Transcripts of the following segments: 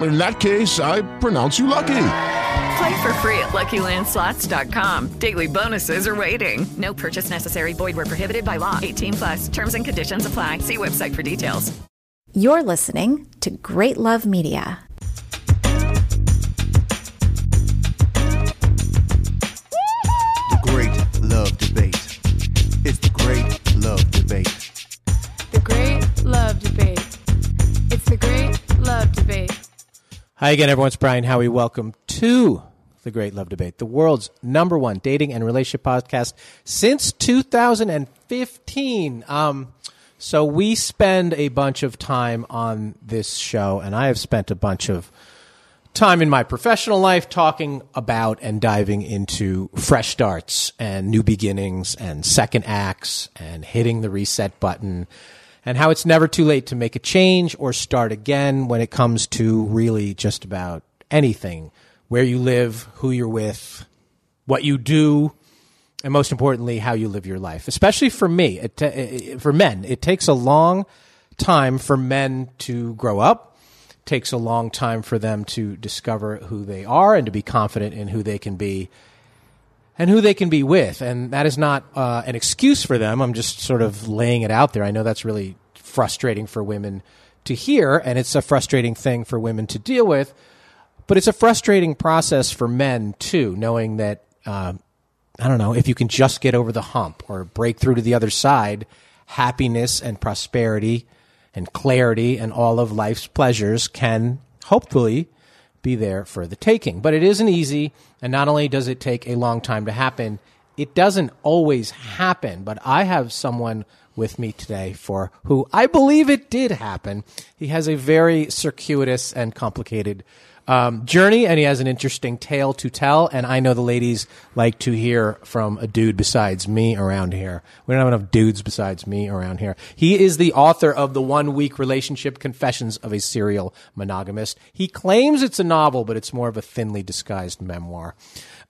In that case, I pronounce you lucky. Play for free at LuckyLandSlots.com. Daily bonuses are waiting. No purchase necessary. Void where prohibited by law. 18 plus. Terms and conditions apply. See website for details. You're listening to Great Love Media. The Great Love Debate. Hi again, everyone. It's Brian Howie. Welcome to the Great Love Debate, the world's number one dating and relationship podcast since 2015. Um, so we spend a bunch of time on this show, and I have spent a bunch of time in my professional life talking about and diving into fresh starts and new beginnings and second acts and hitting the reset button and how it's never too late to make a change or start again when it comes to really just about anything where you live, who you're with, what you do, and most importantly, how you live your life. Especially for me, it ta- eh, eh, for men, it takes a long time for men to grow up. Takes a long time for them to discover who they are and to be confident in who they can be and who they can be with. And that is not uh, an excuse for them. I'm just sort of laying it out there. I know that's really frustrating for women to hear, and it's a frustrating thing for women to deal with. But it's a frustrating process for men too, knowing that uh, I don't know if you can just get over the hump or break through to the other side, happiness and prosperity and clarity and all of life's pleasures can hopefully be there for the taking. But it isn't easy, and not only does it take a long time to happen, it doesn't always happen. But I have someone with me today for who I believe it did happen. He has a very circuitous and complicated um, journey, and he has an interesting tale to tell. And I know the ladies like to hear from a dude besides me around here. We don't have enough dudes besides me around here. He is the author of the One Week Relationship Confessions of a Serial Monogamist. He claims it's a novel, but it's more of a thinly disguised memoir.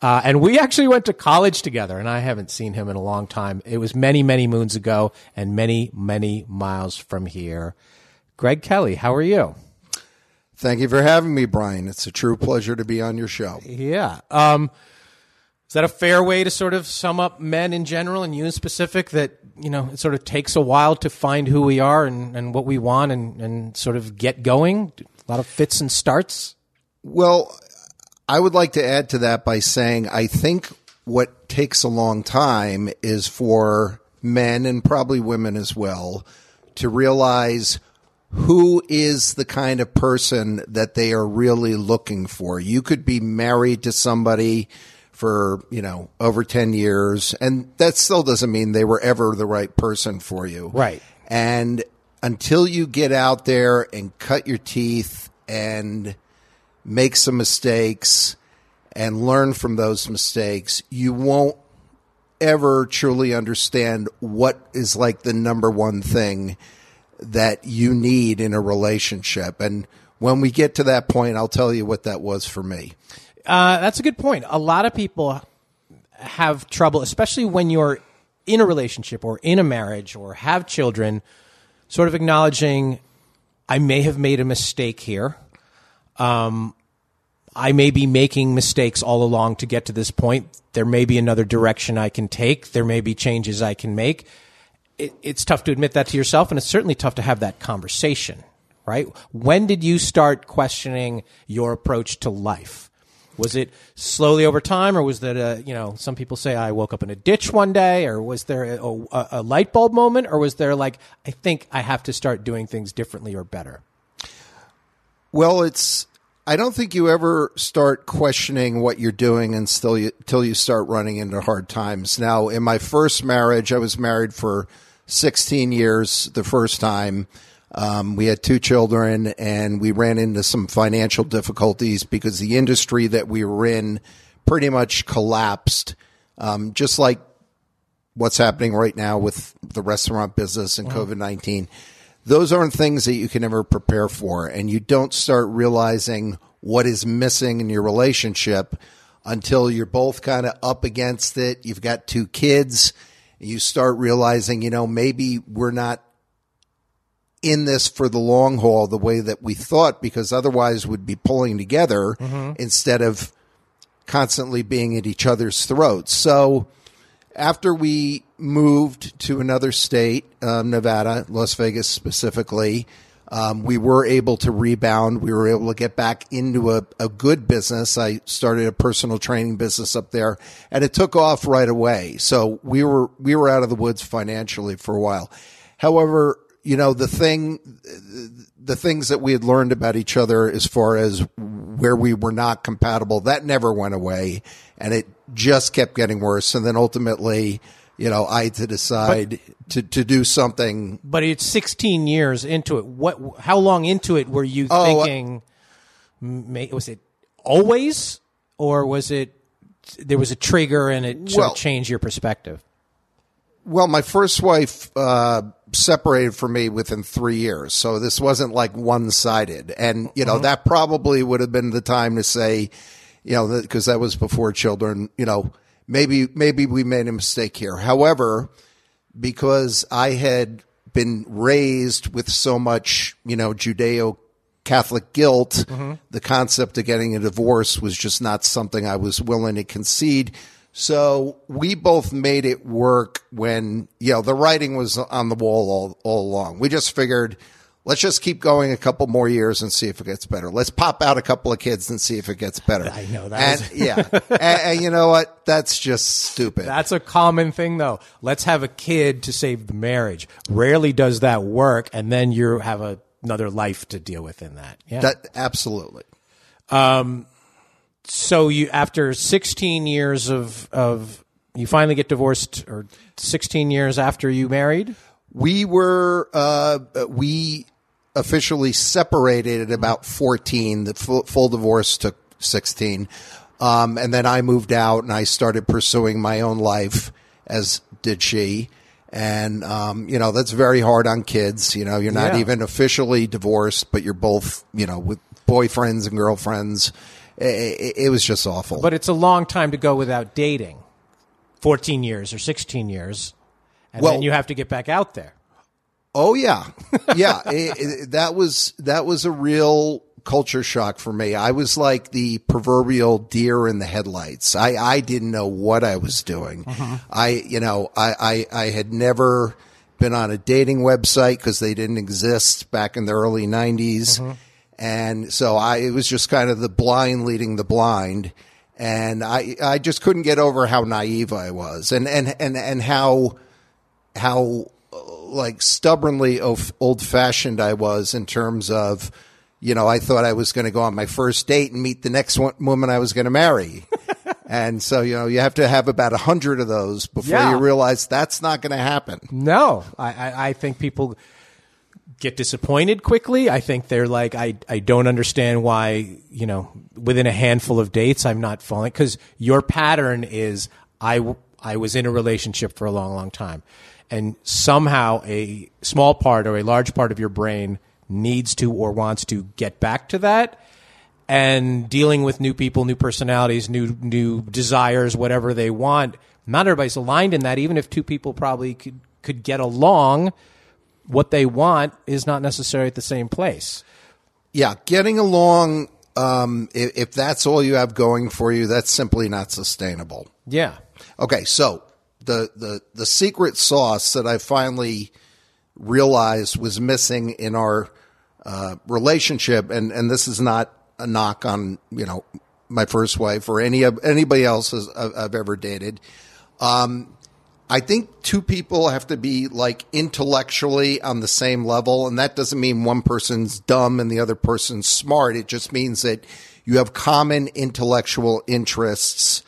Uh, and we actually went to college together, and I haven't seen him in a long time. It was many, many moons ago, and many, many miles from here. Greg Kelly, how are you? Thank you for having me, Brian. It's a true pleasure to be on your show. Yeah. Um, is that a fair way to sort of sum up men in general and you in specific? That you know, it sort of takes a while to find who we are and, and what we want and, and sort of get going. A lot of fits and starts. Well, I would like to add to that by saying I think what takes a long time is for men and probably women as well to realize who is the kind of person that they are really looking for. You could be married to somebody for, you know, over 10 years, and that still doesn't mean they were ever the right person for you. Right. And until you get out there and cut your teeth and make some mistakes and learn from those mistakes, you won't ever truly understand what is like the number one thing that you need in a relationship. And when we get to that point, I'll tell you what that was for me. Uh, that's a good point. A lot of people have trouble, especially when you're in a relationship or in a marriage or have children, sort of acknowledging I may have made a mistake here. Um, I may be making mistakes all along to get to this point. There may be another direction I can take. There may be changes I can make. It, it's tough to admit that to yourself, and it's certainly tough to have that conversation, right? When did you start questioning your approach to life? Was it slowly over time, or was that a, you know, some people say I woke up in a ditch one day, or was there a, a, a light bulb moment, or was there like, I think I have to start doing things differently or better? Well, it's. I don't think you ever start questioning what you're doing until you, until you start running into hard times. Now, in my first marriage, I was married for 16 years the first time. Um, we had two children and we ran into some financial difficulties because the industry that we were in pretty much collapsed, um, just like what's happening right now with the restaurant business and COVID 19. Those aren't things that you can ever prepare for. And you don't start realizing what is missing in your relationship until you're both kind of up against it. You've got two kids. You start realizing, you know, maybe we're not in this for the long haul the way that we thought because otherwise we'd be pulling together instead of constantly being at each other's throats. So after we moved to another state, um, Nevada, Las Vegas specifically, um, we were able to rebound. We were able to get back into a, a good business. I started a personal training business up there and it took off right away. So we were, we were out of the woods financially for a while. However, you know, the thing, the things that we had learned about each other as far as where we were not compatible, that never went away and it just kept getting worse. And then ultimately, you know, I to decide to, to do something. But it's 16 years into it. What? How long into it were you Oh, uh, thinking? ma- Was it always, or was it there was a trigger and it sort Well- of changed your perspective? Well, my first wife uh, separated from me within three years, so this wasn't like one sided. And you know that probably would have been the time to say, you know, because that was before children. You know, maybe maybe we made a mistake here. However, because I had been raised with so much, you know, Judeo Catholic guilt, mm-hmm. the concept of getting a divorce was just not something I was willing to concede. So we both made it work when, you know, the writing was on the wall all, all along. We just figured, let's just keep going a couple more years and see if it gets better. Let's pop out a couple of kids and see if it gets better. I know, that And is- yeah. and, and you know what? That's just stupid. That's a common thing, though. Let's have a kid to save the marriage. Rarely does that work, and then you have a, another life to deal with in that. Yeah. that absolutely. so you, after 16 years of of, you finally get divorced, or 16 years after you married. We were uh, we officially separated at about fourteen. The full, full divorce took sixteen, um, and then I moved out and I started pursuing my own life, as did she. And um, you know that's very hard on kids. You know you're not Yeah. even officially divorced, but you're both you know with boyfriends and girlfriends. It, it, it was just awful. But it's a long time to go without dating. 14 years or 16 years. And Well- then you have to get back out there. Oh yeah, yeah. It- it- that was that was a real culture shock for me. I was like the proverbial deer in the headlights. I I didn't know what I was doing. Mm-hmm. I you know I I, I had never been on a dating website because they didn't exist back in the early 90s. Mm-hmm. And so I, it was just kind of the blind leading the blind. And I, I just couldn't get over how naive I was and, and, and, and how, how like stubbornly old fashioned I was in terms of, you know, I thought I was going to go on my first date and meet the next one, woman I was going to marry. and so, you know, you have to have about a hundred of those before Yeah. you realize that's not going to happen. No, I, I, I think people get disappointed quickly. I think they're like, I, I don't understand why, you know, within a handful of dates, I'm not falling. Because your pattern is, I, I was in a relationship for a long, long time. And somehow a small part or a large part of your brain needs to or wants to get back to that. And dealing with new people, new personalities, new new desires, whatever they want. Not everybody's aligned in that. Even if two people probably could could get along, what they want is not necessarily at the same place. Yeah, getting along. Um, if, if that's all you have going for you, that's simply not sustainable. Yeah. Okay, so the the the secret sauce that I finally realized was missing in our uh, relationship, and and this is not a knock on you know my first wife or any of anybody else I've ever dated. Um, I think two people have to be like intellectually on the same level, and that doesn't mean one person's dumb and the other person's smart. It just means that you have common intellectual interests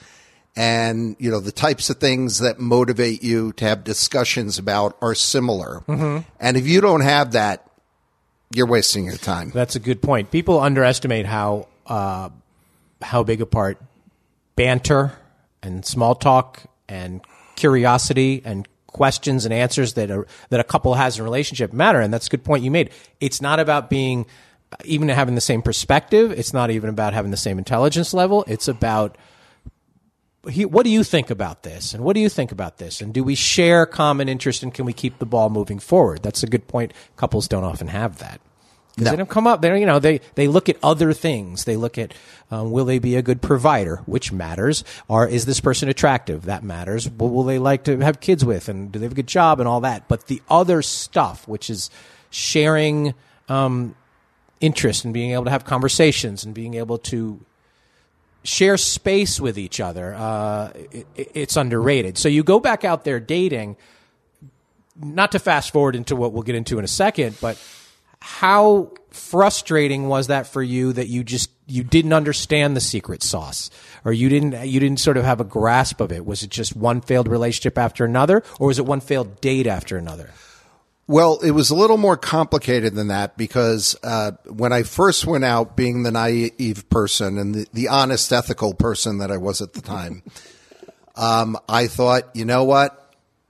and you know the types of things that motivate you to have discussions about are similar. Mhm. And if you don't have that, you're wasting your time. That's a good point. People underestimate how uh, how big a part banter and small talk and curiosity and questions and answers that a, that a couple has in a relationship matter. And that's a good point you made. It's not about being even having the same perspective. It's not even about having the same intelligence level. It's about he, what do you think about this? And what do you think about this? And do we share common interest and can we keep the ball moving forward? That's a good point. Couples don't often have that. Because they don't come up there, you know, they, they look at other things. They look at, um, will they be a good provider, which matters, or is this person attractive? That matters. What will they like to have kids with? And do they have a good job and all that? But the other stuff, which is sharing, um, interest and being able to have conversations and being able to share space with each other, uh, it, it's underrated. So you go back out there dating, not to fast forward into what we'll get into in a second, but how frustrating was that for you that you just you didn't understand the secret sauce? Or you didn't you didn't sort of have a grasp of it? Was it just one failed relationship after another or was it one failed date after another Well, it was a little more complicated than that because uh, when I first went out, being the naive person and the, the honest, ethical person that I was at the time, um, I thought, you know what?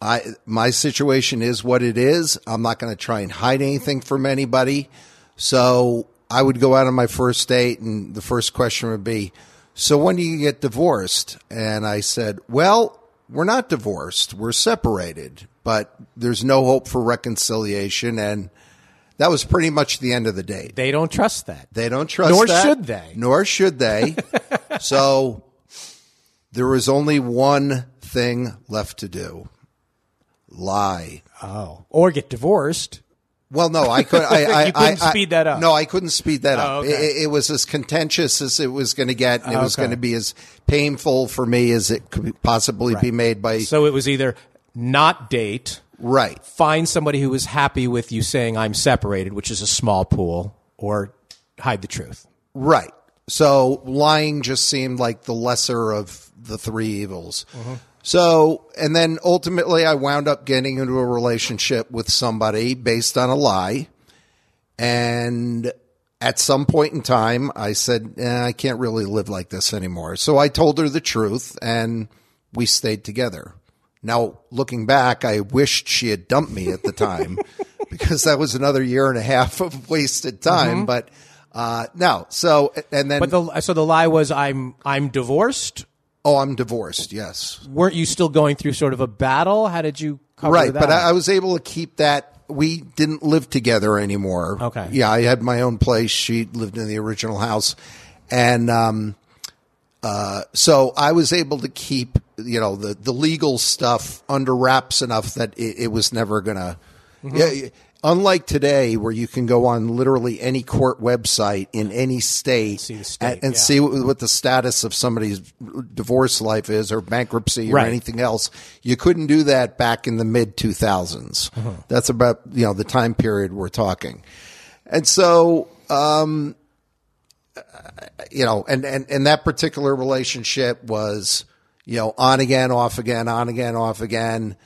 I my situation is what it is. I'm not going to try and hide anything from anybody. So I would go out on my first date, and the first question would be, "So when do you get divorced?" And I said, "Well, we're not divorced. We're separated, but there's no hope for reconciliation." And that was pretty much the end of the date. they don't trust that They don't trust Nor that. should they. Nor should they. so there was only one thing left to do. Lie. oh or get divorced Well, no, I could. I, I, You couldn't I- speed that up. No, I couldn't speed that Oh, up. okay. It, it was as contentious as it was going to get, and it oh, was going to be as painful for me as it could possibly be made by. so it was either not date right. find somebody who is happy with you saying I'm separated, which is a small pool, or hide the truth. Right. So lying just seemed like the lesser of the three evils. So, and then ultimately I wound up getting into a relationship with somebody based on a lie. And at some point in time, I said, eh, I can't really live like this anymore. So I told her the truth and we stayed together. Now, looking back, I wished she had dumped me at the time because that was another year and a half of wasted time. Mhm. But, uh, no. So, and then. But the so the lie was I'm I'm divorced. Oh, I'm divorced. Yes. Weren't you still going through sort of a battle? How did you cover right. that? But I, I was able to keep that. We didn't live together anymore. Okay. Yeah, I had my own place. She lived in the original house, and um, uh, so I was able to keep you know the the legal stuff under wraps enough that it, it was never gonna. Mhm. Yeah. Unlike today, where you can go on literally any court website in any state, and, and yeah. see what, what the status of somebody's divorce life is, or bankruptcy, or Right. anything else, you couldn't do that back in the mid 2000s. Uh-huh. That's about you know the time period we're talking, and so um, you know, and, and, and that particular relationship was, you know, on again, off again, on again, off again.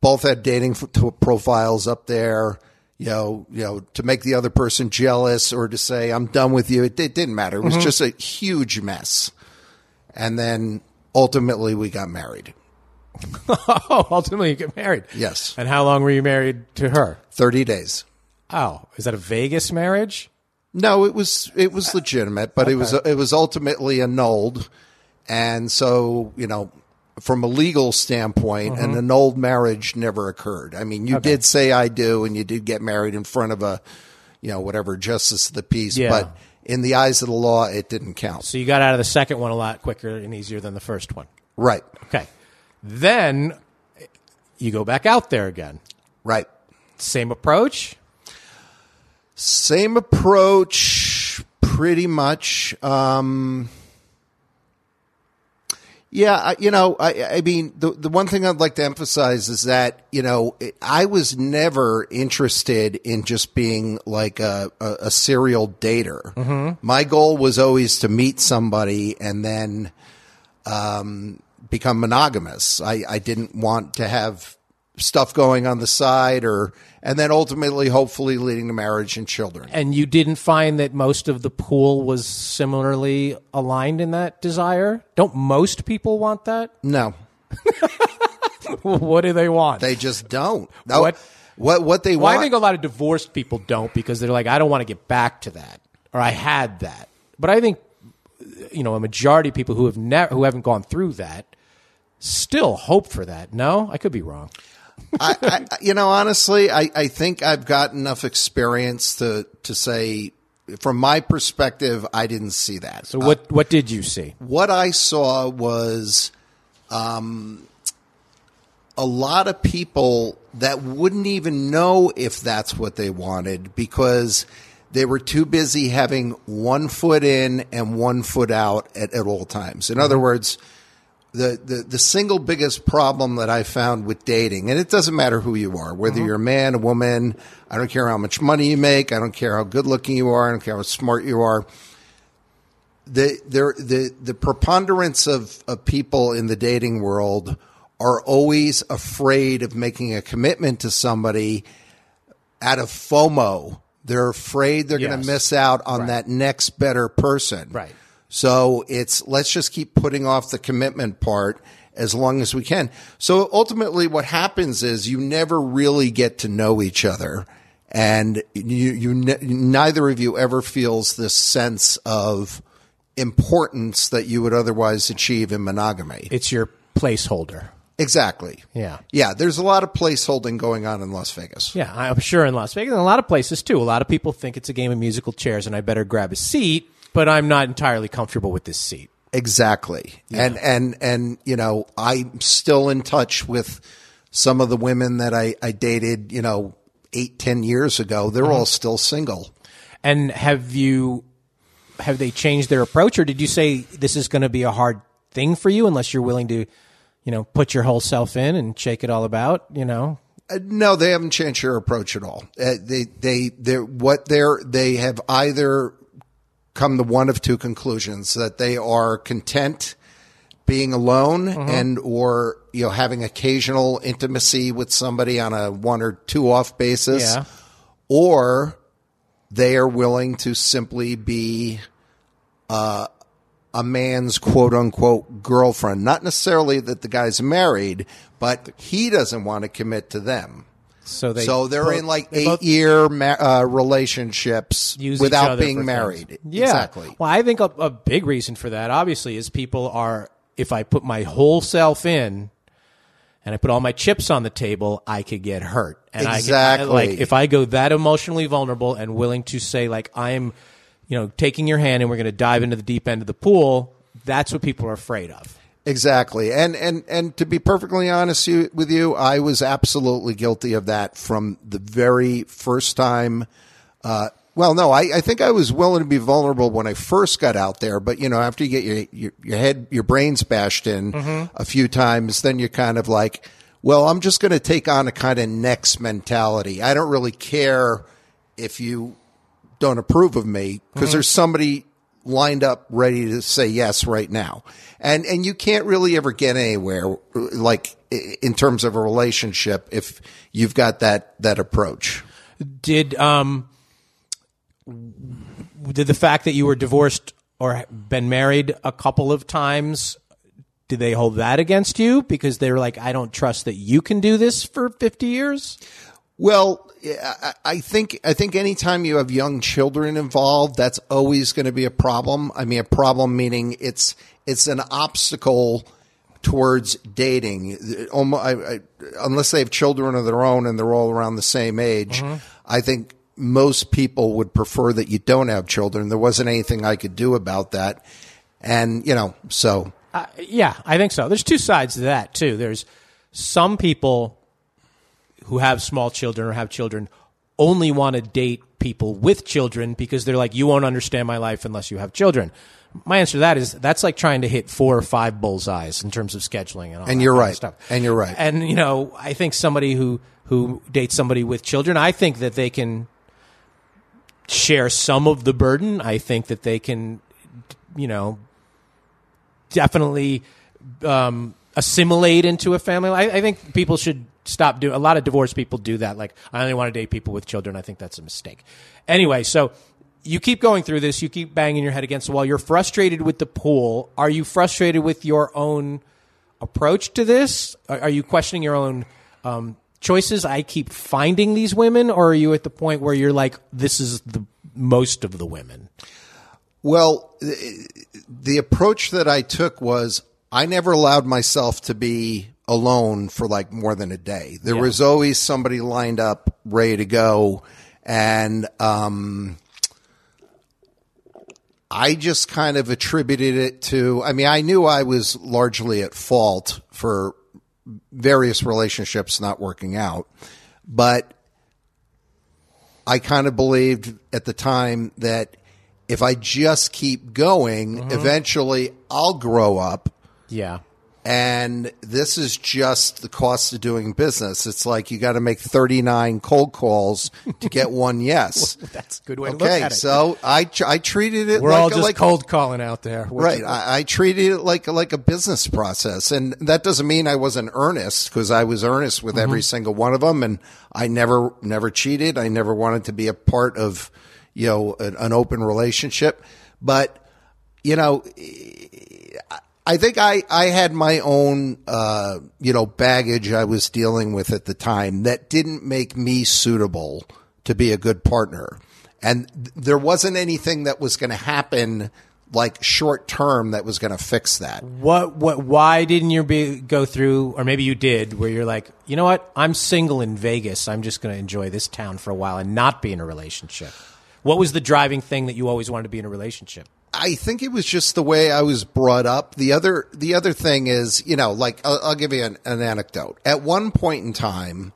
Both had dating profiles up there, you know, you know, to make the other person jealous or to say, I'm done with you. It, it didn't matter. It was Mhm. just a huge mess. And then ultimately we got married. oh, ultimately you get married. Yes. And how long were you married to her? 30 days. Oh, is that a Vegas marriage? No, it was it was legitimate, but it was it was ultimately annulled, and so you know, from a legal standpoint, and an mm-hmm. annulled marriage never occurred. I mean, you did say I do, and you did get married in front of a, you know, whatever justice of the peace, Yeah. but in the eyes of the law, it didn't count. So you got out of the second one a lot quicker and easier than the first one. Right, Okay. Then you go back out there again. right. Same approach. Same approach, pretty much. Um, yeah, I, you know, I, I mean, the the one thing I'd like to emphasize is that you know it, I was never interested in just being like a, a, a serial dater. My goal was always to meet somebody and then um, become monogamous. I, I didn't want to have stuff going on the side or and then ultimately hopefully leading to marriage and children. And you didn't find that most of the pool was similarly aligned in that desire? Don't most people want that? No, what do they want? they just don't. No, What- what what they well, I think a lot of divorced people don't because they're like, I don't want to get back to that, or I had that. But I think, you know, a majority of people who have never, who haven't gone through that, still hope for that. No, I could be wrong. I, I, you know, honestly, I, I think I've got enough experience to to say, from my perspective, I didn't see that. So what what did you see? what I saw was um, a lot of people that wouldn't even know if that's what they wanted because they were too busy having one foot in and one foot out at, at all times. In other words, the, the, the single biggest problem that I found with dating, and it doesn't matter who you are, whether mm-hmm. you're a man, a woman, I don't care how much money you make, I don't care how good looking you are, I don't care how smart you are the there the the preponderance of, of people in the dating world are always afraid of making a commitment to somebody out of FOMO. They're afraid they're going to miss out on Right. that next better person. Right. So it's let's just keep putting off the commitment part as long as we can. So ultimately what happens is you never really get to know each other and you you ne- neither of you ever feels this sense of importance that you would otherwise achieve in monogamy. It's your placeholder. Exactly. Yeah. Yeah, there's a lot of placeholding going on in Las Vegas. Yeah, I'm sure in Las Vegas and a lot of places too. A lot of people think it's a game of musical chairs and I better grab a seat, but I'm not entirely comfortable with this seat. Exactly. And and and you know, I'm still in touch with some of the women that I, I dated, you know, eight, ten years ago. They're all still single. And have you have they changed their approach or did you say this is going to be a hard thing for you unless you're willing to, you know, put your whole self in and shake it all about, you know? Uh, no, they haven't changed their approach at all. Uh, they they they what they're they have either come to one of two conclusions that they are content being alone and or you know having occasional intimacy with somebody on a one or two off basis Yeah. or they are willing to simply be uh, a man's quote unquote girlfriend. Not necessarily that the guy's married, but he doesn't want to commit to them. So they so they're both- in like they eight year ma- uh, relationships without being married. things. Yeah. Exactly. Well, I think a, a big reason for that, obviously, is people are, if I put my whole self in and I put all my chips on the table, I could get hurt. And I Exactly. get, like, if I go that emotionally vulnerable and willing to say, like, I'm, you know, taking your hand and we're going to dive into the deep end of the pool, that's what people are afraid of. Exactly. And and and to be perfectly honest with you, I was absolutely guilty of that from the very first time. Uh, well, no, I, I think I was willing to be vulnerable when I first got out there, but you know, after you get your your, your head, your brains bashed in a few times, then you're kind of like, well, I'm just going to take on a kind of next mentality. I don't really care if you don't approve of me because there's somebody lined up ready to say yes right now. And and you can't really ever get anywhere like in terms of a relationship if you've got that that approach. Did, um, did the fact that you were divorced or been married a couple of times did they hold that against you because they were like i don't trust that you can do this for 50 years Well, I I think I think anytime you have young children involved, that's always going to be a problem. I mean, a problem meaning it's it's an obstacle towards dating, almo- I, I, unless they have children of their own and they're all around the same age, I think most people would prefer that you don't have children. There wasn't anything I could do about that. And, you know, so Uh, yeah, I think so. There's two sides to that too. There's some people who have small children or have children only want to date people with children because they're like, you won't understand my life unless you have children. My answer to that is that's like trying to hit four or five bullseyes in terms of scheduling and all that. And you're right. stuff. And you're right. And you know, I think somebody who who dates somebody with children, I think that they can share some of the burden. I think that they can, you know, definitely um, assimilate into a family. I, I think people should stop doing. A lot of divorced people do that. Like, I only want to date people with children. I think that's a mistake. Anyway, so you keep going through this. You keep banging your head against the wall. You're frustrated with the pool. Are you frustrated with your own approach to this? Are, you questioning your own? Um, choices i keep finding these women or are you at the point where you're like this is the most of the women Well, the approach that I took was I never allowed myself to be alone for like more than a day. There Yeah. was always somebody lined up, ready to go. And, um, I just kind of attributed it to, I mean, I knew I was largely at fault for various relationships not working out, but I kind of believed at the time that if I just keep going, eventually I'll grow up. yeah And this is just the cost of doing business. It's like you got to make 39 cold calls to get one yes. that's a good way to look Okay, at it so I, I treated it we're like all a, just like cold calling out there We're Right. just- I, I treated it like like a business process, and that doesn't mean I wasn't earnest because I was earnest with every mm-hmm. single one of them, and I never never cheated. I never wanted to be a part of you know an, an open relationship, but you know. I think I, I had my own, uh, you know, baggage I was dealing with at the time that didn't make me suitable to be a good partner. And th- there wasn't anything that was going to happen like short term that was going to fix that. what what why didn't you be, go through or maybe you did where you're like you know what i'm single in vegas i'm just going to enjoy this town for a while and not be in a relationship what was the driving thing that you always wanted to be in a relationship I think it was just the way I was brought up. The other, the other thing is, you know, like I'll, I'll give you an, an anecdote. At one point in time,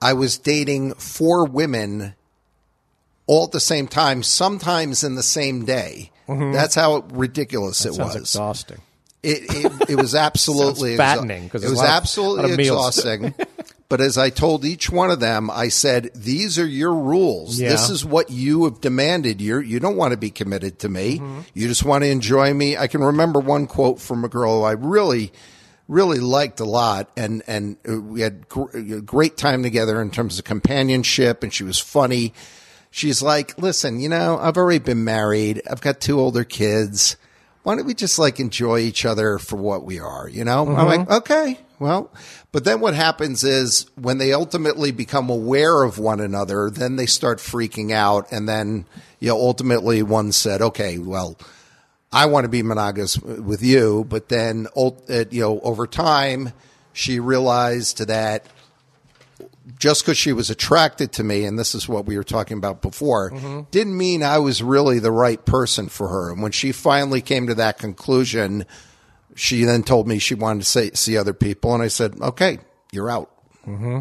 I was dating four women all at the same time, sometimes in the same day. That's how ridiculous it Mm-hmm. was. exhausting It, it, it was absolutely fattening, 'cause it was a lot of- absolutely lot of meals. exhausting. but as I told each one of them, I said, "These are your rules. Yeah. This is what you have demanded. You you don't want to be committed to me. Mm-hmm. You just want to enjoy me." I can remember one quote from a girl who I really really liked a lot and and uh, we had a uh, great time together in terms of companionship and she was funny she's like listen you know i've already been married i've got two older kids why don't we just like enjoy each other for what we are you know i'm mm-hmm. like okay well but then what happens is when they ultimately become aware of one another then they start freaking out. And then you know ultimately one said okay well I want to be monogamous with you, but then you know over time she realized that just because she was attracted to me, and this is what we were talking about before, mm-hmm. didn't mean I was really the right person for her. And when she finally came to that conclusion, she then told me she wanted to say, see other people, and I said, "Okay, you're out." Mm-hmm.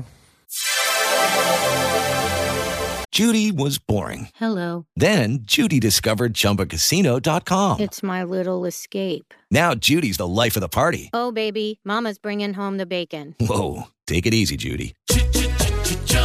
Judy was boring. Hello. Then Judy discovered ChumbaCasino.com. It's my little escape. Now Judy's the life of the party. Oh, baby, Mama's bringing home the bacon. Whoa, take it easy, Judy.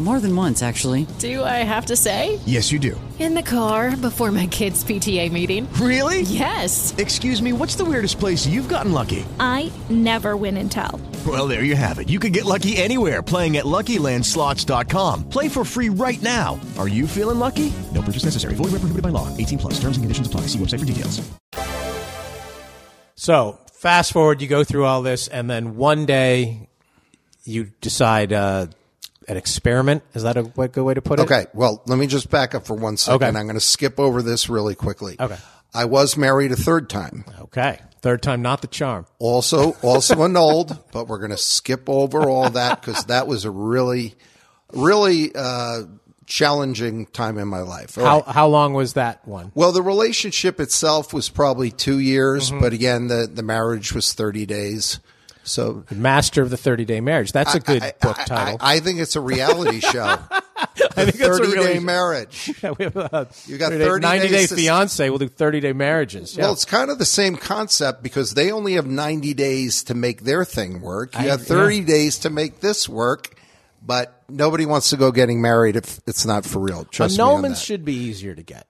More than once, actually. Do I have to say? Yes, you do. In the car before my kids' PTA meeting. Really? Yes. Excuse me, what's the weirdest place you've gotten lucky? I never win and tell. Well, there you have it. You can get lucky anywhere playing at LuckyLandSlots.com. Play for free right now. Are you feeling lucky? No purchase necessary. Void where prohibited by law. 18 plus. Terms and conditions apply. See website for details. So fast forward, you go through all this, and then one day you decide uh, an experiment. Is that a good way to put it? Okay, well, let me just back up for one second. Okay. I'm going to skip over this really quickly. Okay. I was married a third time. Okay. Third time, not the charm. Also, also annulled, but we're going to skip over all that because that was a really, really uh, challenging time in my life. All How right. how long was that one? Well, the relationship itself was probably two years, Mhm. but again, the, the marriage was 30 days. So, Master of the Thirty Day Marriage. That's a good book title. I, I think it's a reality show. I think that's a 30 really- day marriage. Yeah, we have a You got 30 30 90 day days to- fiance. We'll do 30 day marriages. Yeah. Well, it's kind of the same concept because they only have 90 days to make their thing work. You I- have 30 yeah. days to make this work, but nobody wants to go getting married if it's not for real. Trust me Annulments that. should be easier to get.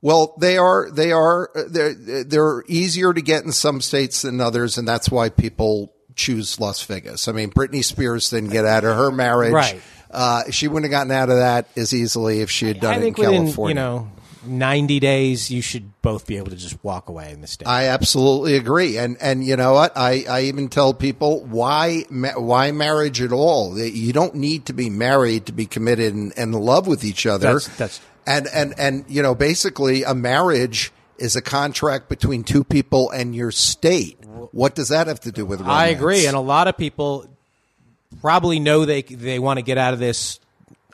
Well, they are they are uh, they're they're easier to get in some states than others, and that's why people choose Las Vegas. I mean, Britney Spears didn't get out of her marriage. Right. Uh, she wouldn't have gotten out of that as easily if she had done I it think in within California. you know 90 days, you should both be able to just walk away in the state. I absolutely agree, and and you know what? I, I even tell people why ma- why marriage at all? You don't need to be married to be committed and, and in love with each other. That's- that's- and and and you know basically a marriage is a contract between two people and your state. What does that have to do with romance? I agree, and a lot of people probably know they they want to get out of this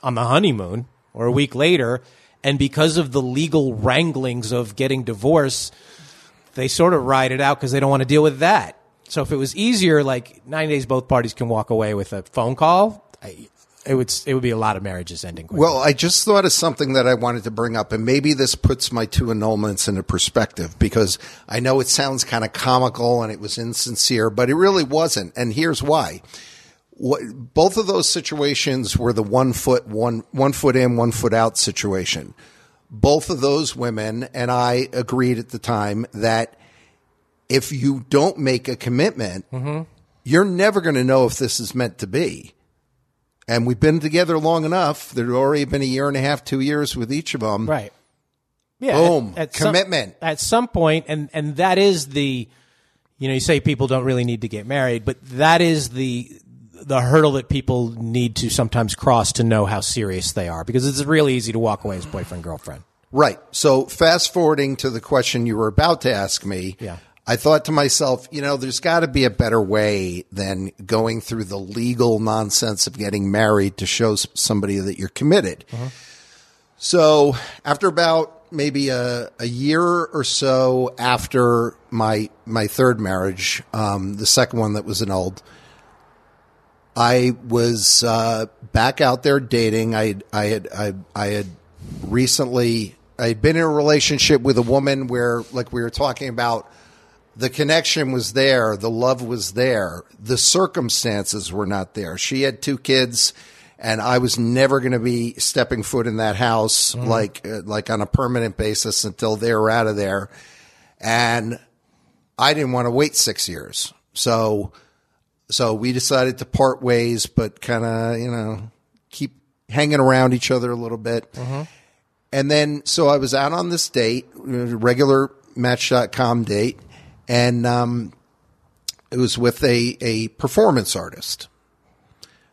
on the honeymoon or a week later, and because of the legal wranglings of getting divorced, they sort of ride it out because they don't want to deal with that. So if it was easier, like nine days, both parties can walk away with a phone call. I, it would it would be a lot of marriages ending. quickly. Well, I just thought of something that I wanted to bring up, and maybe this puts my two annulments into perspective because I know it sounds kind of comical and it was insincere, but it really wasn't. And here's why. What, both of those situations were the one foot, one, one foot in, one foot out situation. Both of those women and I agreed at the time that if you don't make a commitment, mm-hmm. you're never going to know if this is meant to be. And we've been together long enough. There'd already been a year and a half, two years with each of them. Right. Yeah. Boom. at- at some- Commitment. at some point, and and that is the, you know, you say people don't really need to get married, but that is the the hurdle that people need to sometimes cross to know how serious they are, because it's really easy to walk away as boyfriend girlfriend. Right. So fast forwarding to the question you were about to ask me. Yeah. I thought to myself, you know, there's got to be a better way than going through the legal nonsense of getting married to show somebody that you're committed. So after about maybe a, a year or so after my my third marriage, um, the second one that was annulled, I was uh, back out there dating. I I had I, I had recently I had been in a relationship with a woman where, like we were talking about, the connection was there, the love was there, the circumstances were not there. She had two kids, and I was never going to be stepping foot in that house mm-hmm. like uh, like on a permanent basis until they were out of there, and I didn't want to wait six years, so so we decided to part ways, but kind of you know keep hanging around each other a little bit. Mm-hmm. And then, so I was out on this date, a regular Match.com date, and um, it was with a, a performance artist.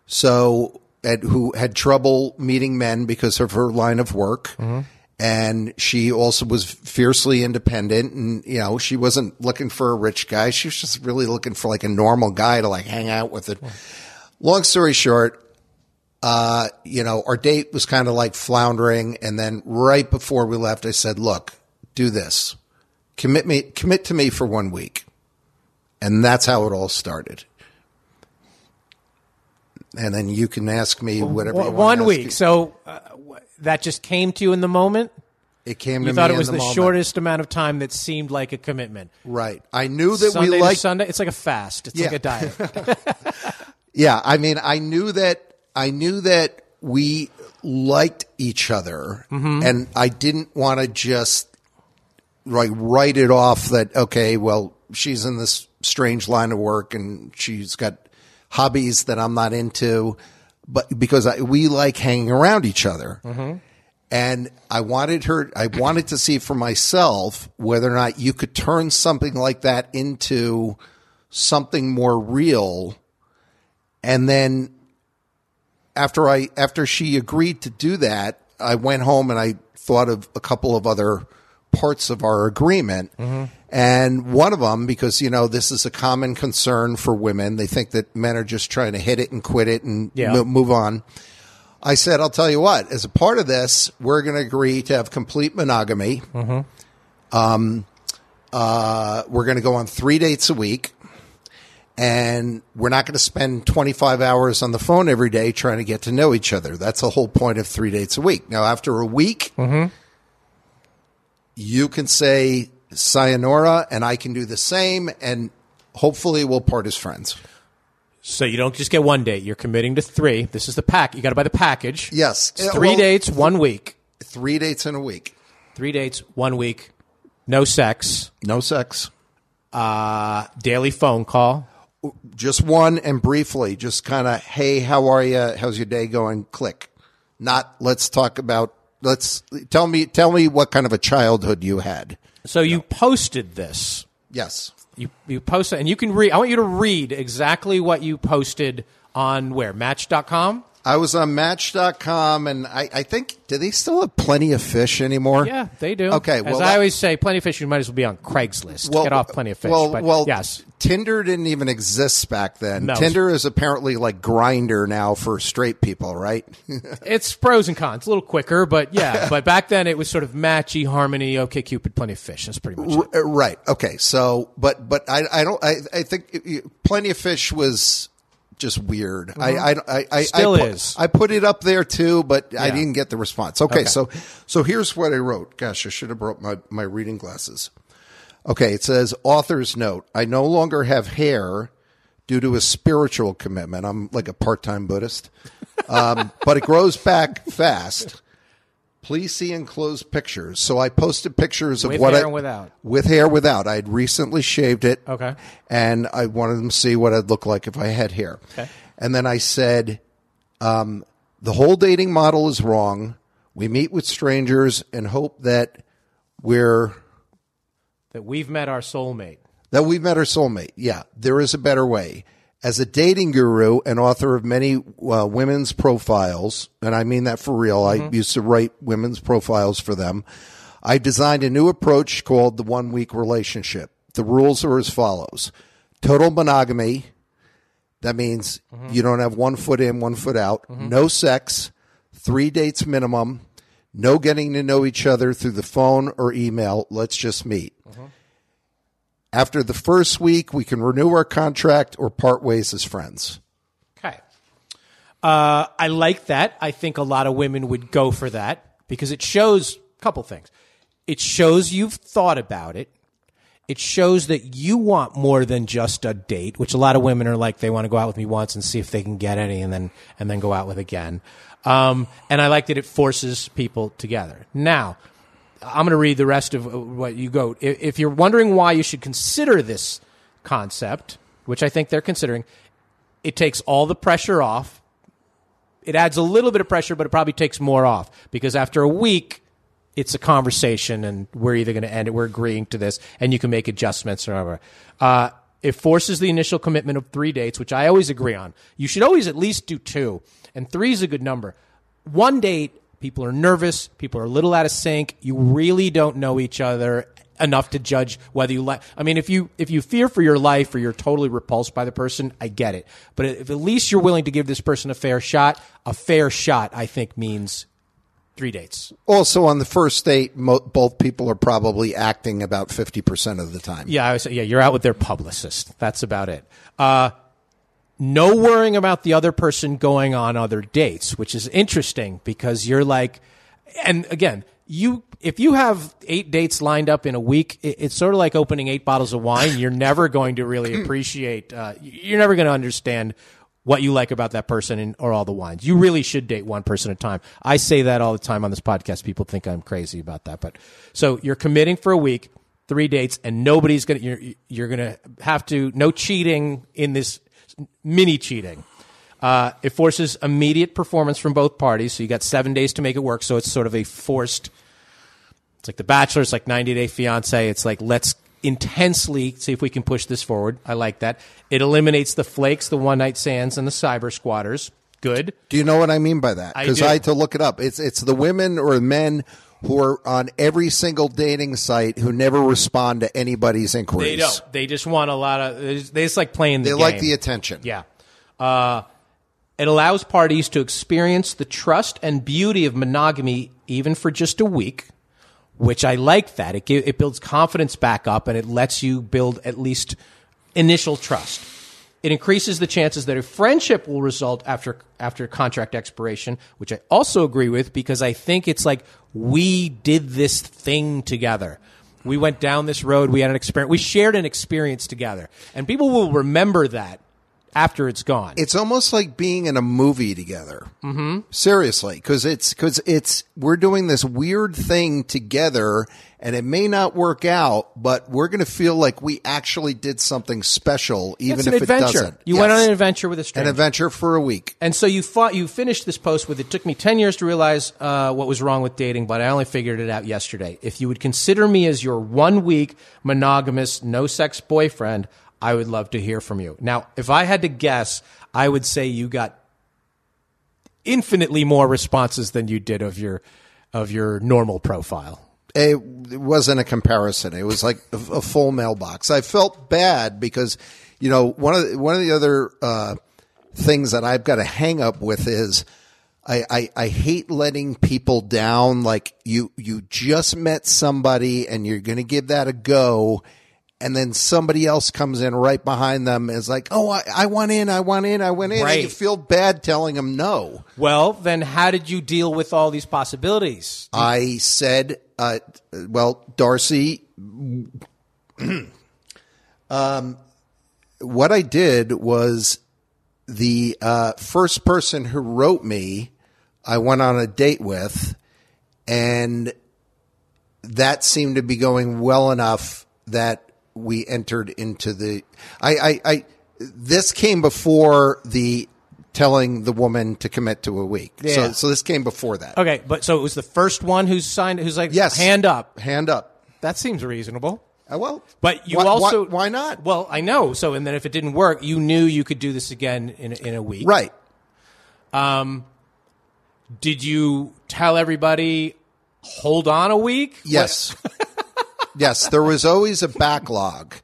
So, at, who had trouble meeting men because of her line of work. And she also was fiercely independent. And, you know, she wasn't looking for a rich guy. She was just really looking for like a normal guy to like hang out with it. Long story short, uh, you know, our date was kind of like floundering. And then right before we left, I said, look, do this. Commit me, commit to me for one week. And that's how it all started. And then you can ask me whatever you One- week. So uh, that just came to you in the moment. It came You thought it was the the, shortest amount of time that seemed like a commitment. Right. I knew that Sunday we to liked Sunday. It's like a fast. It's like a diet. Yeah, I mean, I knew that I knew that we liked each other, Mhm. and I didn't want to just like write it off that okay, well, she's in this strange line of work and she's got hobbies that I'm not into, but because I, we like hanging around each other. Mhm. And I wanted her, I wanted to see for myself whether or not you could turn something like that into something more real. And then after I, after she agreed to do that, I went home and I thought of a couple of other parts of our agreement. And one of them, because, you know, this is a common concern for women. They think that men are just trying to hit it and quit it and Yeah. mo- move on. I said, I'll tell you what, as a part of this, we're going to agree to have complete monogamy. Mhm. Um, uh, we're going to go on three dates a week. And we're not going to spend 25 hours on the phone every day trying to get to know each other. That's the whole point of three dates a week. Now, after a week, you can say sayonara and I can do the same. And hopefully we'll part as friends. So you don't just get one date. You're committing to three. This is the pack. You got to buy the package. Yes. It's Uh, three well- dates, one week. Three dates in a week. Three dates, one week. No sex. No sex. Uh, daily phone call. Just one and briefly, just kind of, hey, how are you? How's your day going? Click. Not let's talk about. Let's tell me. Tell me what kind of a childhood you had. So you posted this. Yes. You you posted, and you can read. I want you to read exactly what you posted on where Match.com. I was on Match.com, and I, I think do they still have plenty of fish anymore? Yeah, they do. Okay, as well, I always say, plenty of fish. You might as well be on Craigslist. Get off plenty of fish. Well, but well, yes, Tinder didn't even exist back then. No. Tinder is apparently like Grindr now for straight people, right? it's pros and cons. A little quicker, but yeah. but back then it was sort of Match, eHarmony. Okay, Cupid, plenty of fish. That's pretty much it. R- uh, right. Okay. So, but but I I don't I I think it- it- plenty of fish was just weird. I, I I I Still I put, is. I put it up there too, but I didn't get the response. Okay, Okay. So so here's what I wrote. Gosh, I should have brought my my reading glasses. Okay, it says author's note. I no longer have hair due to a spiritual commitment. I'm like a part-time Buddhist. Um, but it grows back fast. Please see enclosed pictures. So I posted pictures of With what hair I, and without. with hair without. I had recently shaved it. Okay. And I wanted them to see what I'd look like if I had hair. Okay. And then I said, um, the whole dating model is wrong. We meet with strangers and hope that we're that we've met our soulmate. that we've met our soulmate. Yeah, there is a better way. As a dating guru and author of many uh, women's profiles, and I mean that for real, I mm-hmm. used to write women's profiles for them. I designed a new approach called the one week relationship. The rules are as follows total monogamy. That means mm-hmm. you don't have one foot in, one foot out. Mm-hmm. No sex, three dates minimum, no getting to know each other through the phone or email. Let's just meet. After the first week, we can renew our contract or part ways as friends. Okay. Uh, I like that. I think a lot of women would go for that because it shows a couple things. It shows you've thought about it. It shows that you want more than just a date, which a lot of women are like they want to go out with me once and see if they can get any, and then and then go out with again. Um, and I like that it forces people together. Now, I'm going to read the rest of uh, what you go. If, if you're wondering why you should consider this concept, which I think they're considering, it takes all the pressure off. It adds a little bit of pressure, but it probably takes more off because after a week, it's a conversation and we're either going to end it, we're agreeing to this, and you can make adjustments or whatever. Uh, it forces the initial commitment of three dates, which I always agree on. You should always at least do two, and three is a good number. One date, people are nervous, people are a little out of sync, you really don't know each other enough to judge whether you like I mean if you if you fear for your life or you're totally repulsed by the person, I get it. But if at least you're willing to give this person a fair shot, a fair shot I think means three dates. Also, on the first date, mo- both people are probably acting about 50% of the time. Yeah, I was, yeah, you're out with their publicist. That's about it. Uh, no worrying about the other person going on other dates, which is interesting because you're like, and again, you if you have eight dates lined up in a week, it, it's sort of like opening eight bottles of wine. You're never going to really appreciate. Uh, you're never going to understand what you like about that person and, or all the wines. You really should date one person at a time. I say that all the time on this podcast. People think I'm crazy about that, but so you're committing for a week, three dates, and nobody's gonna. You're, you're gonna have to no cheating in this mini cheating. Uh, it forces immediate performance from both parties, so you got seven days to make it work. So it's sort of a forced. It's like The Bachelor. It's like 90 Day Fiance. It's like let's intensely see if we can push this forward. I like that. It eliminates the flakes, the one night stands, and the cyber squatters. Good. Do you know what I mean by that? Because do. I, had to look it up. It's it's the women or men who are on every single dating site who never respond to anybody's inquiries. They don't. They just want a lot of. They just, they just like playing the They like the attention. Yeah. Uh, it allows parties to experience the trust and beauty of monogamy even for just a week, which I like that. It, it builds confidence back up and it lets you build at least initial trust. It increases the chances that a friendship will result after after contract expiration, which I also agree with because I think it's like we did this thing together. We went down this road. We had an experience. We shared an experience together, and people will remember that after it's gone. It's almost like being in a movie together. Mhm. Seriously, because it's because it's we're doing this weird thing together, and it may not work out, but we're going to feel like we actually did something special, even it's if an adventure. it doesn't. You Yes. went on an adventure with a stranger. an adventure for a week. And so you fought, you finished this post with it took me 10 years to realize uh, what was wrong with dating, but I only figured it out yesterday. If you would consider me as your one week monogamous, no sex boyfriend, I would love to hear from you. Now, if I had to guess, I would say you got infinitely more responses than you did of your of your normal profile. it, wasn't a comparison. It was like a, a full mailbox. I felt bad because, you know, one of the, one of the other uh, things that I've got a hang up with is I, I, I hate letting people down. Like you you just met somebody and you're going to give that a go. And then somebody else comes in right behind them and is like, oh, I, I want in, I want in, I went in. Right. And you feel bad telling them no. Well, then how did you deal with all these possibilities? I said, uh, well, Darcy, um, what I did was the uh, first person who wrote me, I went on a date with, and that seemed to be going well enough that we entered into the. I, I, I this came before the telling the woman to commit to a week. Yeah. So, so this came before that. Okay, but so it was the first one who signed who's like Yes. hand up. Hand up. That seems reasonable. Uh, well, But you why- also why not? Well, I know. So and then if it didn't work, you knew you could do this again in in a week. Right. Um did you tell everybody hold on a week? Yes. yes, there was always a backlog.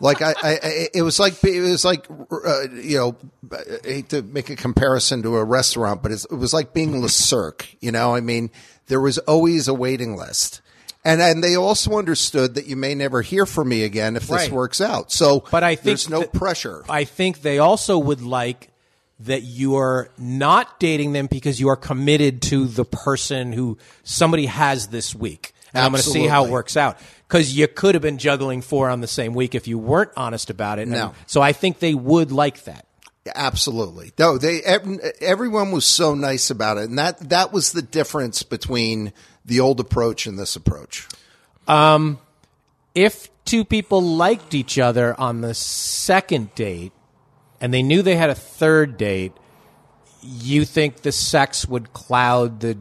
Like I, I, it was like it was like uh, you know, I hate to make a comparison to a restaurant, but it's, it was like being Le Cirque. You know, I mean, there was always a waiting list, and and they also understood that you may never hear from me again if this Right. works out. So, But I think there's no that- pressure. I think they also would like that you are not dating them because you are committed to the person who somebody has this week. And I'm going to see how it works out. Because you could have been juggling four on the same week if you weren't honest about it. And No. so I think they would like that. Absolutely. No, they everyone was so nice about it, and that that was the difference between the old approach and this approach. Um, if two people liked each other on the second date and they knew they had a third date, you think the sex would cloud the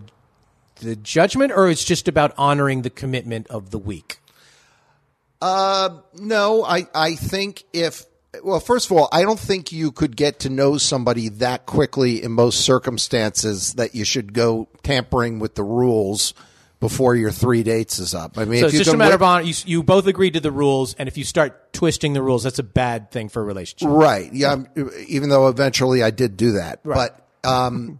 the judgment, or it's just about honoring the commitment of the week? Uh, no, I, I think if, well, first of all, I don't think you could get to know somebody that quickly in most circumstances that you should go tampering with the rules before your three dates is up. I mean, so if it's you just a matter wait- of honor. You, you both agreed to the rules, and if you start twisting the rules, that's a bad thing for a relationship. Right. Yeah. I'm- Even though eventually I did do that, Right. but um,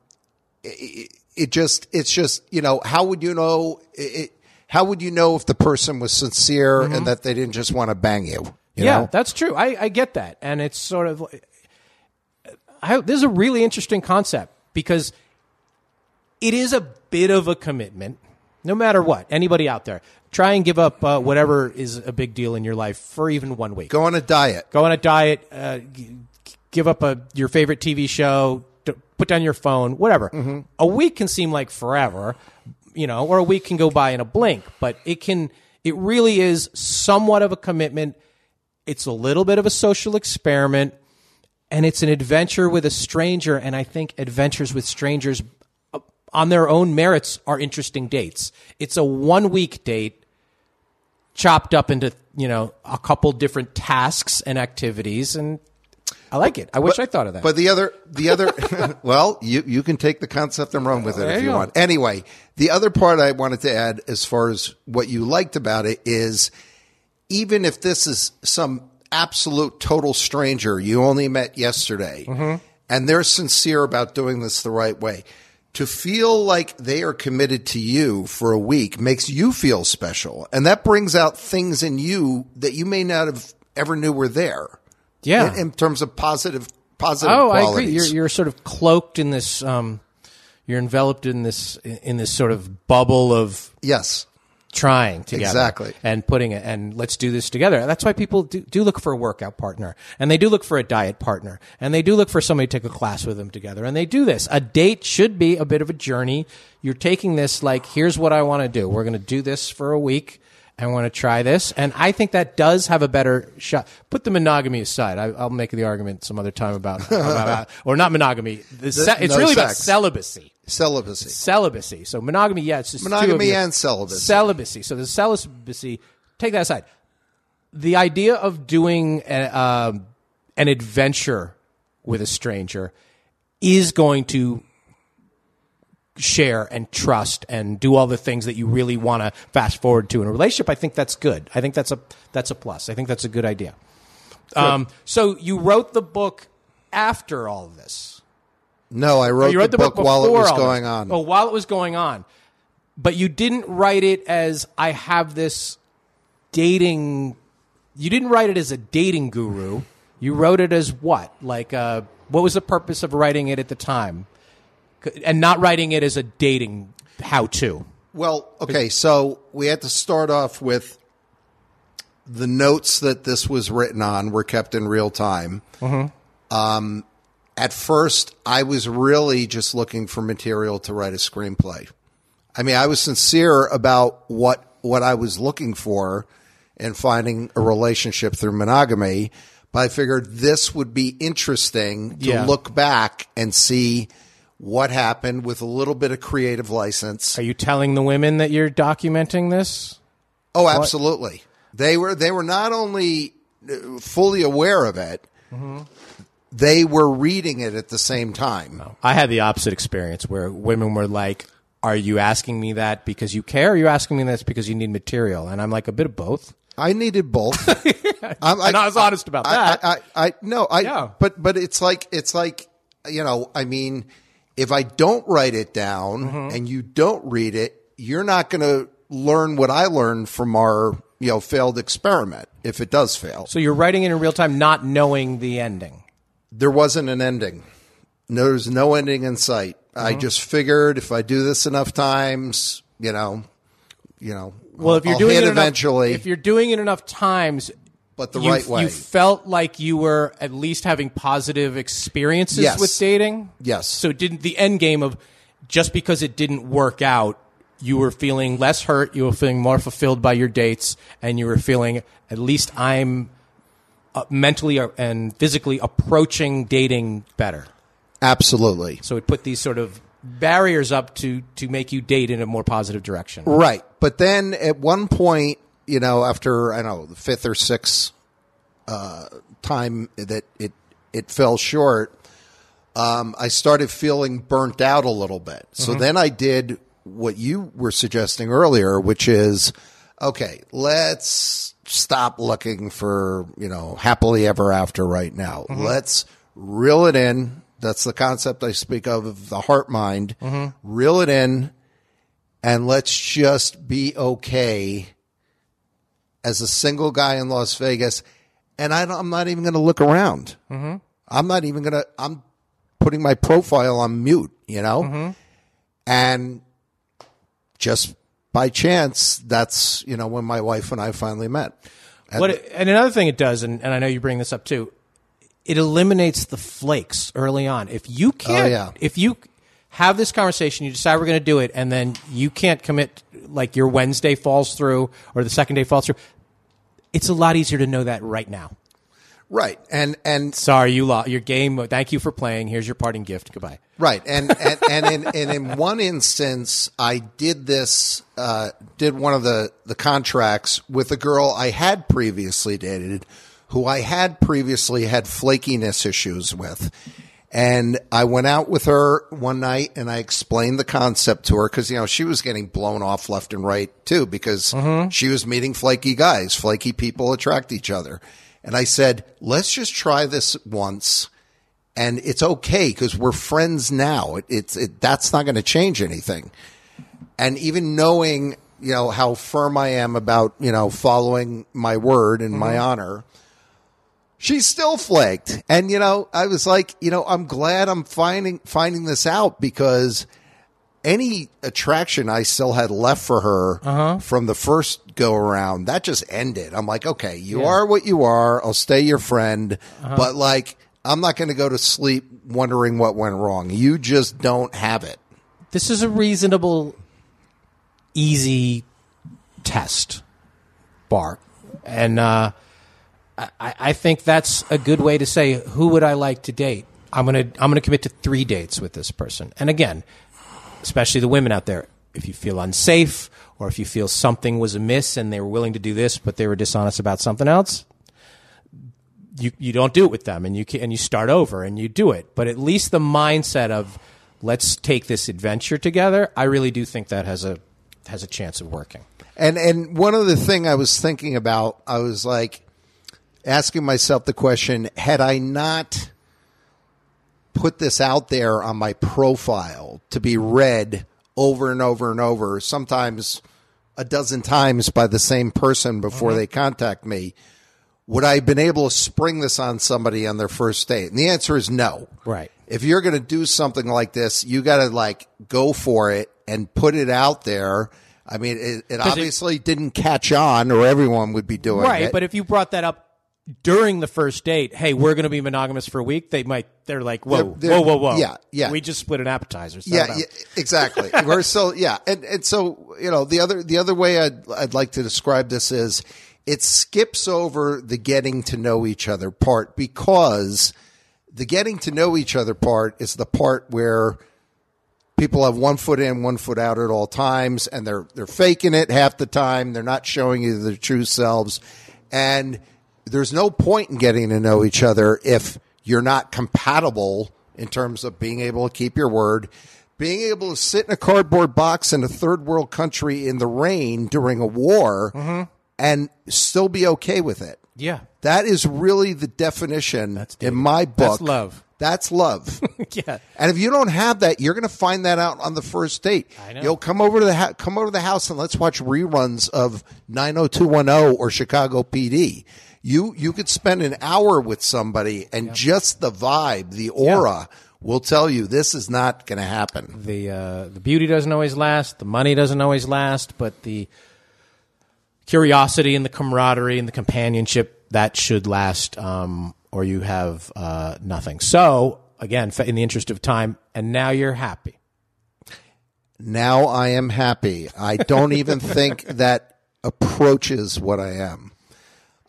it, it just it's just you know how would you know it, how would you know if the person was sincere Mhm. and that they didn't just want to bang you? you yeah, know? that's true. I, I get that, and it's sort of. I, this is a really interesting concept because it is a bit of a commitment, no matter what. Anybody out there, try and give up uh, whatever is a big deal in your life for even one week. Go on a diet. Go on a diet. Uh, g- give up a your favorite TV show, put down your phone, whatever. Mm-hmm. A week can seem like forever, you know, or a week can go by in a blink, but it can it really is somewhat of a commitment. It's a little bit of a social experiment and it's an adventure with a stranger and I think adventures with strangers uh, on their own merits are interesting dates. It's a one week date chopped up into, you know, a couple different tasks and activities and I like it. I wish I thought of that. But the other, the other, well, you you can take the concept and run with it There if you you want. Anyway, the other part I wanted to add, as far as what you liked about it, is even if this is some absolute total stranger you only met yesterday, Mm-hmm. and they're sincere about doing this the right way. To feel like they are committed to you for a week makes you feel special, and that brings out things in you that you may not have ever knew were there. Yeah. in, in terms of positive, positive. oh, I agree. You're you're sort of cloaked in this um you're enveloped in this in this sort of bubble of yes trying together Exactly. and putting it and let's do this together that's why people do, do look for a workout partner and they do look for a diet partner and they do look for somebody to take a class with them together and they do this a date should be a bit of a journey you're taking this like here's what i want to do we're going to do this for a week I want to try this, and I think that does have a better shot. Put the monogamy aside. I, I'll make the argument some other time about, about or not monogamy. The ce- it's no really about celibacy. Celibacy. Celibacy. So monogamy, yeah, it's just Monogamy and celibacy. Celibacy. So the celibacy. Take that aside. The idea of doing a, um, an adventure with a stranger is going to share and trust and do all the things that you really want to fast forward to in a relationship. I think that's good. I think that's a that's a plus. I think that's a good idea. Um, so you wrote the book after all of this. No, I Oh, wrote, you wrote the, book, while it was going on. Oh, while it was going on. But you didn't write it as I have this dating. You didn't write it as a dating guru. You wrote it as what? Like, uh, what was the purpose of writing it at the time? And not writing it as a dating how to. Well, okay, so we had to start off with the notes that this was written on were kept in real time. Um, at first, I was really just looking for material to write a screenplay. I mean, I was sincere about what what I was looking for in finding a relationship through monogamy, but I figured this would be interesting to Yeah. look back and see what happened with a little bit of creative license. Are you telling the women that you're documenting this? Oh, absolutely. They were they were not only uh, fully aware of it, they were reading it at the same time. I had the opposite experience where women were like, "Are you asking me that because you care? Or are you asking me this because you need material?" And I'm like, "A bit of both." I needed both. I'm, And I was honest about I, that. I, I, I no, I. Yeah. But but it's like it's like you know. I mean, if I don't write it down Mm-hmm. and you don't read it, you're not going to learn what I learned from our you know failed experiment. If it does fail, So you're writing it in real time, not knowing the ending. there wasn't an ending. No, There's no ending in sight. I Mm-hmm. just figured if I do this enough times, you know, you know, Well, if you're I'll doing it enough- eventually, if you're doing it enough times, but the you, right way. you felt like you were at least having positive experiences Yes. with dating. Yes. So didn't the end game of just because it didn't work out, you were feeling less hurt, you were feeling more fulfilled by your dates, and you were feeling at least I'm uh, mentally and physically approaching dating better. Absolutely. So it put these sort of barriers up to to make you date in a more positive direction. Right. But then at one point, you know, after I don't know the fifth or sixth uh, time that it it fell short, um, I started feeling burnt out a little bit. So Mhm. then I did what you were suggesting earlier, which is okay. Let's stop looking for you know happily ever after right now. Mhm. Let's reel it in. That's the concept I speak of of the heart mind. Mhm. Reel it in and let's just be okay as a single guy in Las Vegas. And I don't, I'm not even going to look around. Mm-hmm. I'm not even going to, I'm putting my profile on mute, you know? Mm-hmm. And just by chance, that's, you know, when my wife and I finally met. And- What it- and another thing it does, and, and I know you bring this up too, it eliminates the flakes early on. If you can't, Oh, yeah. if you have this conversation, you decide we're going to do it, and then you can't commit, like your Wednesday falls through or the second day falls through. It's a lot easier to know that right now. Right. And and Sorry, you lost your game. Thank you for playing. Here's your parting gift. Goodbye. Right, and and, and in and in one instance, I did this, uh, did one of the the contracts with a girl I had previously dated, who I had previously had flakiness issues with, and I went out with her one night and I explained the concept to her because you know she was getting blown off left and right too because mm-hmm. she was meeting flaky guys, flaky people attract each other, and I said, let's just try this once and it's okay because we're friends now. It, it's it, that's not going to change anything. And even knowing, you know, how firm I am about, you know, following my word and my mm-hmm. honor, she's still flaked. And you know, I was like, you know, I'm glad I'm finding finding this out because any attraction I still had left for her from the first go around, that just ended. I'm like, okay, you Yeah. are what you are. I'll stay your friend, but like, I'm not going to go to sleep wondering what went wrong. You just don't have it. This is a reasonable, easy test bar, and uh, I, I think that's a good way to say who would I like to date. I'm gonna I'm gonna commit to three dates with this person. And again, especially the women out there, if you feel unsafe or if you feel something was amiss and they were willing to do this but they were dishonest about something else, you you don't do it with them and you can, and you start over and you do it. But at least the mindset of let's take this adventure together, I really do think that has a has a chance of working. And and one other thing I was thinking about, I was like asking myself the question: Had I not put this out there on my profile to be read over and over and over, sometimes a dozen times by the same person before mm-hmm. they contact me, would I have been able to spring this on somebody on their first date? And the answer is no. Right. If you're going to do something like this, you got to like go for it and put it out there. I mean, it, it 'Cause it- obviously didn't catch on, or everyone would be doing right, it. but if you brought that up during the first date, hey, we're going to be monogamous for a week, they might they're like, whoa, They're- they're- whoa, whoa, whoa, yeah, yeah. we just split an appetizer. settle yeah, yeah, exactly. We're so yeah, and and so you know the other the other way I'd I'd like to describe this is it skips over the getting to know each other part because the getting to know each other part is the part where people have one foot in, one foot out at all times, and they're they're faking it half the time. They're not showing you their true selves, and there's no point in getting to know each other if you're not compatible in terms of being able to keep your word. Being able to sit in a cardboard box in a third world country in the rain during a war mm-hmm. and still be okay with it. Yeah. That is really the definition in my book. That's love. That's love. yeah. And if you don't have that, you're going to find that out on the first date. I know. You'll come over to the ha- come over to the house and let's watch reruns of 90210 or Chicago PD. You you could spend an hour with somebody and just the vibe, the aura will tell you this is not going to happen. The uh, the beauty doesn't always last, the money doesn't always last, but the curiosity and the camaraderie and the companionship that should last, um, or you have uh, nothing. So again, in the interest of time, and now you're happy. Now I am happy. I don't even think that approaches what I am.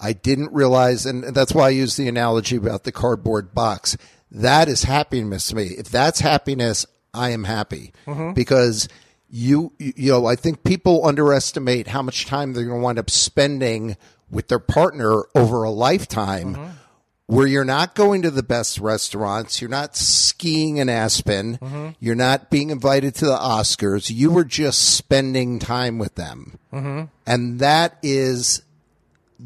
I didn't realize, and that's why I use the analogy about the cardboard box. That is happiness to me. If that's happiness, I am happy Mhm. because you, you know, I think people underestimate how much time they're going to wind up spending with their partner over a lifetime where you're not going to the best restaurants, you're not skiing in Aspen, you're not being invited to the Oscars, you were just spending time with them. Mhm. And that is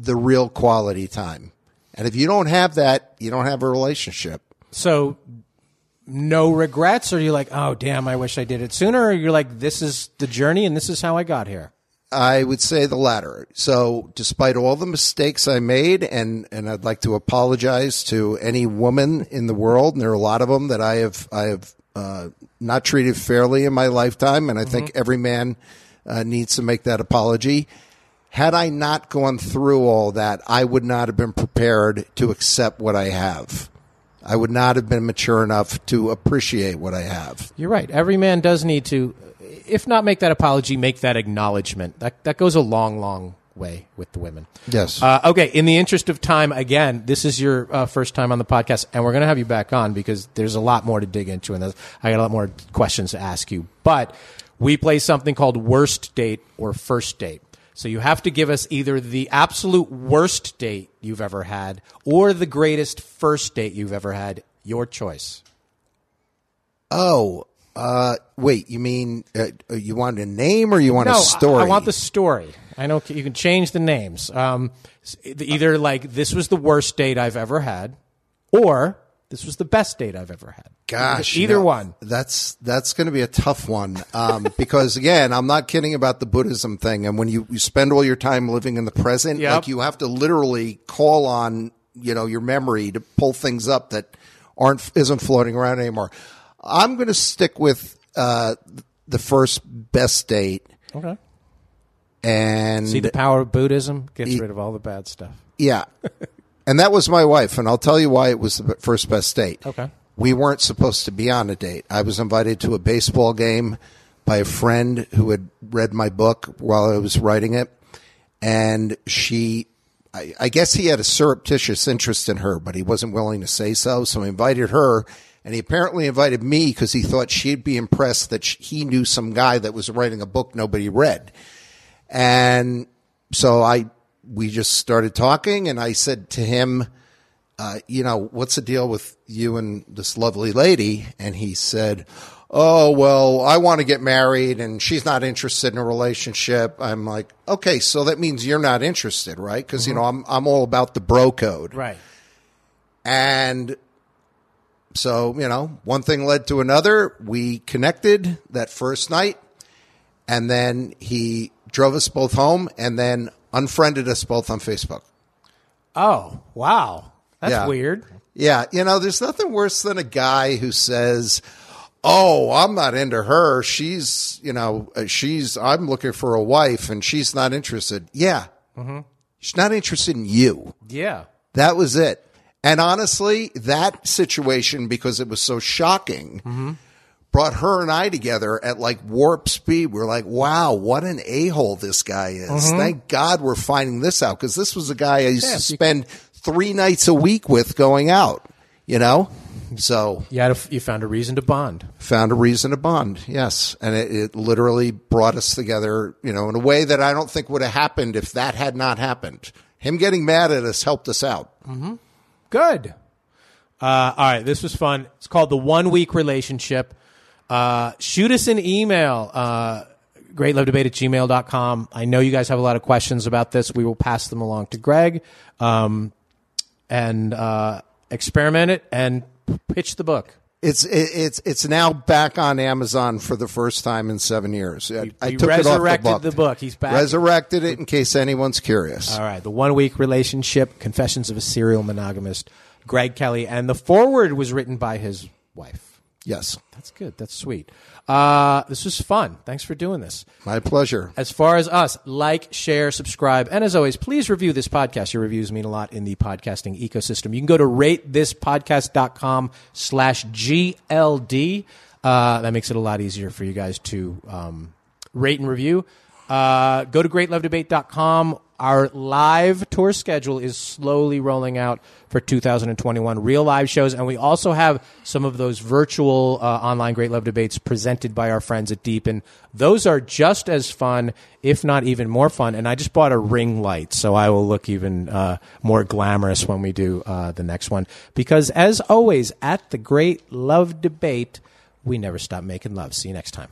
the real quality time. And if you don't have that, you don't have a relationship. So no regrets, or you're like, oh damn, I wish I did it sooner, or you're like, this is the journey and this is how I got here. I would say the latter. So, despite all the mistakes I made, and and I'd like to apologize to any woman in the world, and there are a lot of them that I have I have uh, not treated fairly in my lifetime, and I think every man uh, needs to make that apology. Had I not gone through all that, I would not have been prepared to accept what I have. I would not have been mature enough to appreciate what I have. You're right. Every man does need to, if not make that apology, make that acknowledgement. That that goes a long, long way with the women. Yes. Uh, okay. In the interest of time, again, this is your uh, first time on the podcast, and we're going to have you back on because there's a lot more to dig into, and I got a lot more questions to ask you. But we play something called worst date or first date. So you have to give us either the absolute worst date you've ever had or the greatest first date you've ever had. Your choice. Oh, uh, wait. You mean uh, you want a name or you want no, a story? I, I want the story. I know you can change the names. Um, either like this was the worst date I've ever had, or this was the best date I've ever had. Gosh, either you know, one. That's that's going to be a tough one um, because again, I'm not kidding about the Buddhism thing. And when you, you spend all your time living in the present, Yep. like you have to literally call on you know your memory to pull things up that aren't isn't floating around anymore. I'm going to stick with uh, the first best date, Okay. and See the power of Buddhism gets rid of all the bad stuff. Yeah. and that was my wife. And I'll tell you why it was the first best date. Okay. We weren't supposed to be on a date. I was invited to a baseball game by a friend who had read my book while I was writing it. And she, I, I guess he had a surreptitious interest in her, but he wasn't willing to say so. So I invited her. And he apparently invited me because he thought she'd be impressed that sh he knew some guy that was writing a book nobody read. And so I, we just started talking and I said to him, uh, you know, what's the deal with you and this lovely lady? And he said, Oh, well, I want to get married and she's not interested in a relationship. I'm like, okay, so that means you're not interested, right? because you know, I'm, I'm all about the bro code. Right. And so, you know, one thing led to another. We connected that first night, and then he drove us both home and then unfriended us both on Facebook. Oh, wow. That's Yeah. weird. Yeah, you know, there's nothing worse than a guy who says, "Oh, I'm not into her. She's, you know, uh, she's I'm looking for a wife and she's not interested." Yeah. Mm-hmm. She's not interested in you. Yeah. That was it. And honestly, that situation, because it was so shocking, Mm-hmm. Brought her and I together at like warp speed. We're like, wow, what an a hole this guy is. Mhm. Thank God we're finding this out because this was a guy I used Yeah, to spend three nights a week with going out, you know? So You, had a, you found a reason to bond. found a reason to bond. Yes. And it, it literally brought us together, you know, in a way that I don't think would have happened if that had not happened. Him getting mad at us helped us out. Mm-hmm. Good. Uh, all right, this was fun. It's called the One Week Relationship. Uh, shoot us an email, uh, greatlovedebate at gmail.com. I know you guys have a lot of questions about this. We will pass them along to Greg um, and uh, experiment it and pitch the book. It's it, it's it's now back on Amazon for the first time in seven years. I, I he took it off the book. the book. He's back. Resurrected it in case anyone's curious. All right, the one week relationship, Confessions of a Serial Monogamist, Greg Kelly, and the foreword was written by his wife. Yes, that's good. That's sweet. Uh, this was fun. Thanks for doing this. My pleasure. As far as us, like, share, subscribe, and as always, please review this podcast. Your reviews mean a lot in the podcasting ecosystem. You can go to ratethispodcast.com slash GLD. Uh, that makes it a lot easier for you guys to um, rate and review. Uh, go to greatlovedebate.com. Our live tour schedule is slowly rolling out for 2021. Real live shows, and we also have some of those virtual uh, online Great Love Debates presented by our friends at Deepen. Those are just as fun, if not even more fun. And I just bought a ring light, so I will look even uh, more glamorous when we do uh, the next one. Because as always, at the Great Love Debate, we never stop making love. See you next time.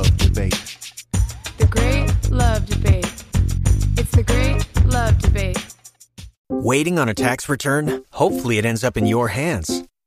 Love Debate. The Great Love Debate. It's the Great Love Debate. Waiting on a tax return? Hopefully, it ends up in your hands.